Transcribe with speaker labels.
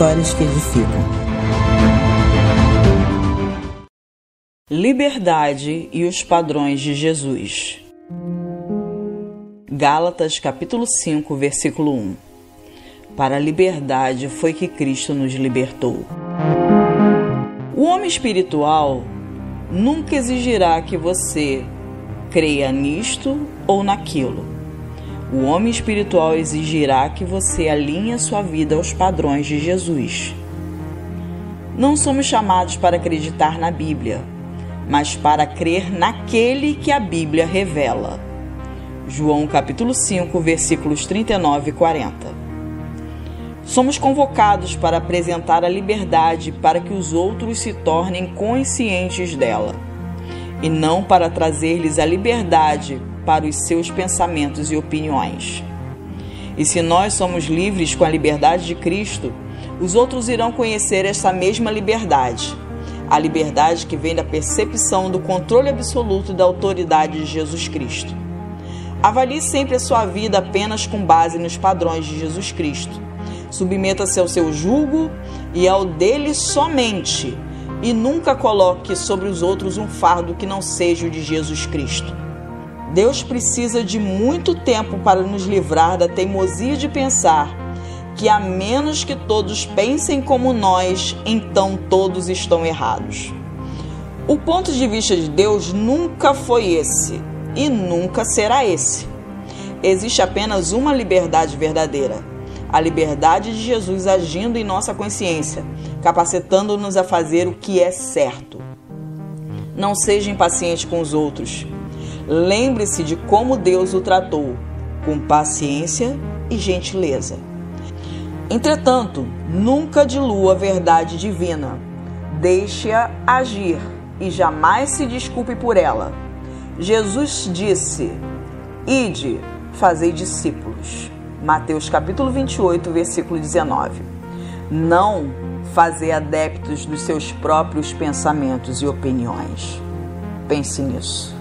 Speaker 1: Histórias que edificam.
Speaker 2: Liberdade e os padrões de Jesus. Gálatas capítulo 5, versículo 1. Para a liberdade foi que Cristo nos libertou. O homem espiritual nunca exigirá que você creia nisto ou naquilo. O homem espiritual exigirá que você alinhe sua vida aos padrões de Jesus. Não somos chamados para acreditar na Bíblia, mas para crer naquele que a Bíblia revela. João capítulo 5, versículos 39 e 40. Somos convocados para apresentar a liberdade para que os outros se tornem conscientes dela, e não para trazer-lhes a liberdade para os seus pensamentos e opiniões. E se nós somos livres com a liberdade de Cristo, os outros irão conhecer essa mesma liberdade. A liberdade que vem da percepção do controle absoluto da autoridade de Jesus Cristo. Avalie sempre a sua vida apenas com base nos padrões de Jesus Cristo. Submeta-se ao seu julgo e ao dele somente, e nunca coloque sobre os outros um fardo que não seja o de Jesus Cristo. Deus precisa de muito tempo para nos livrar da teimosia de pensar que, a menos que todos pensem como nós, então todos estão errados. O ponto de vista de Deus nunca foi esse e nunca será esse. Existe apenas uma liberdade verdadeira: a liberdade de Jesus agindo em nossa consciência, capacitando-nos a fazer o que é certo. Não seja impaciente com os outros. Lembre-se de como Deus o tratou, com paciência e gentileza. Entretanto, nunca dilua a verdade divina. Deixe-a agir e jamais se desculpe por ela. Jesus disse: Ide, fazei discípulos. Mateus capítulo 28, versículo 19. Não fazer adeptos dos seus próprios pensamentos e opiniões. Pense nisso.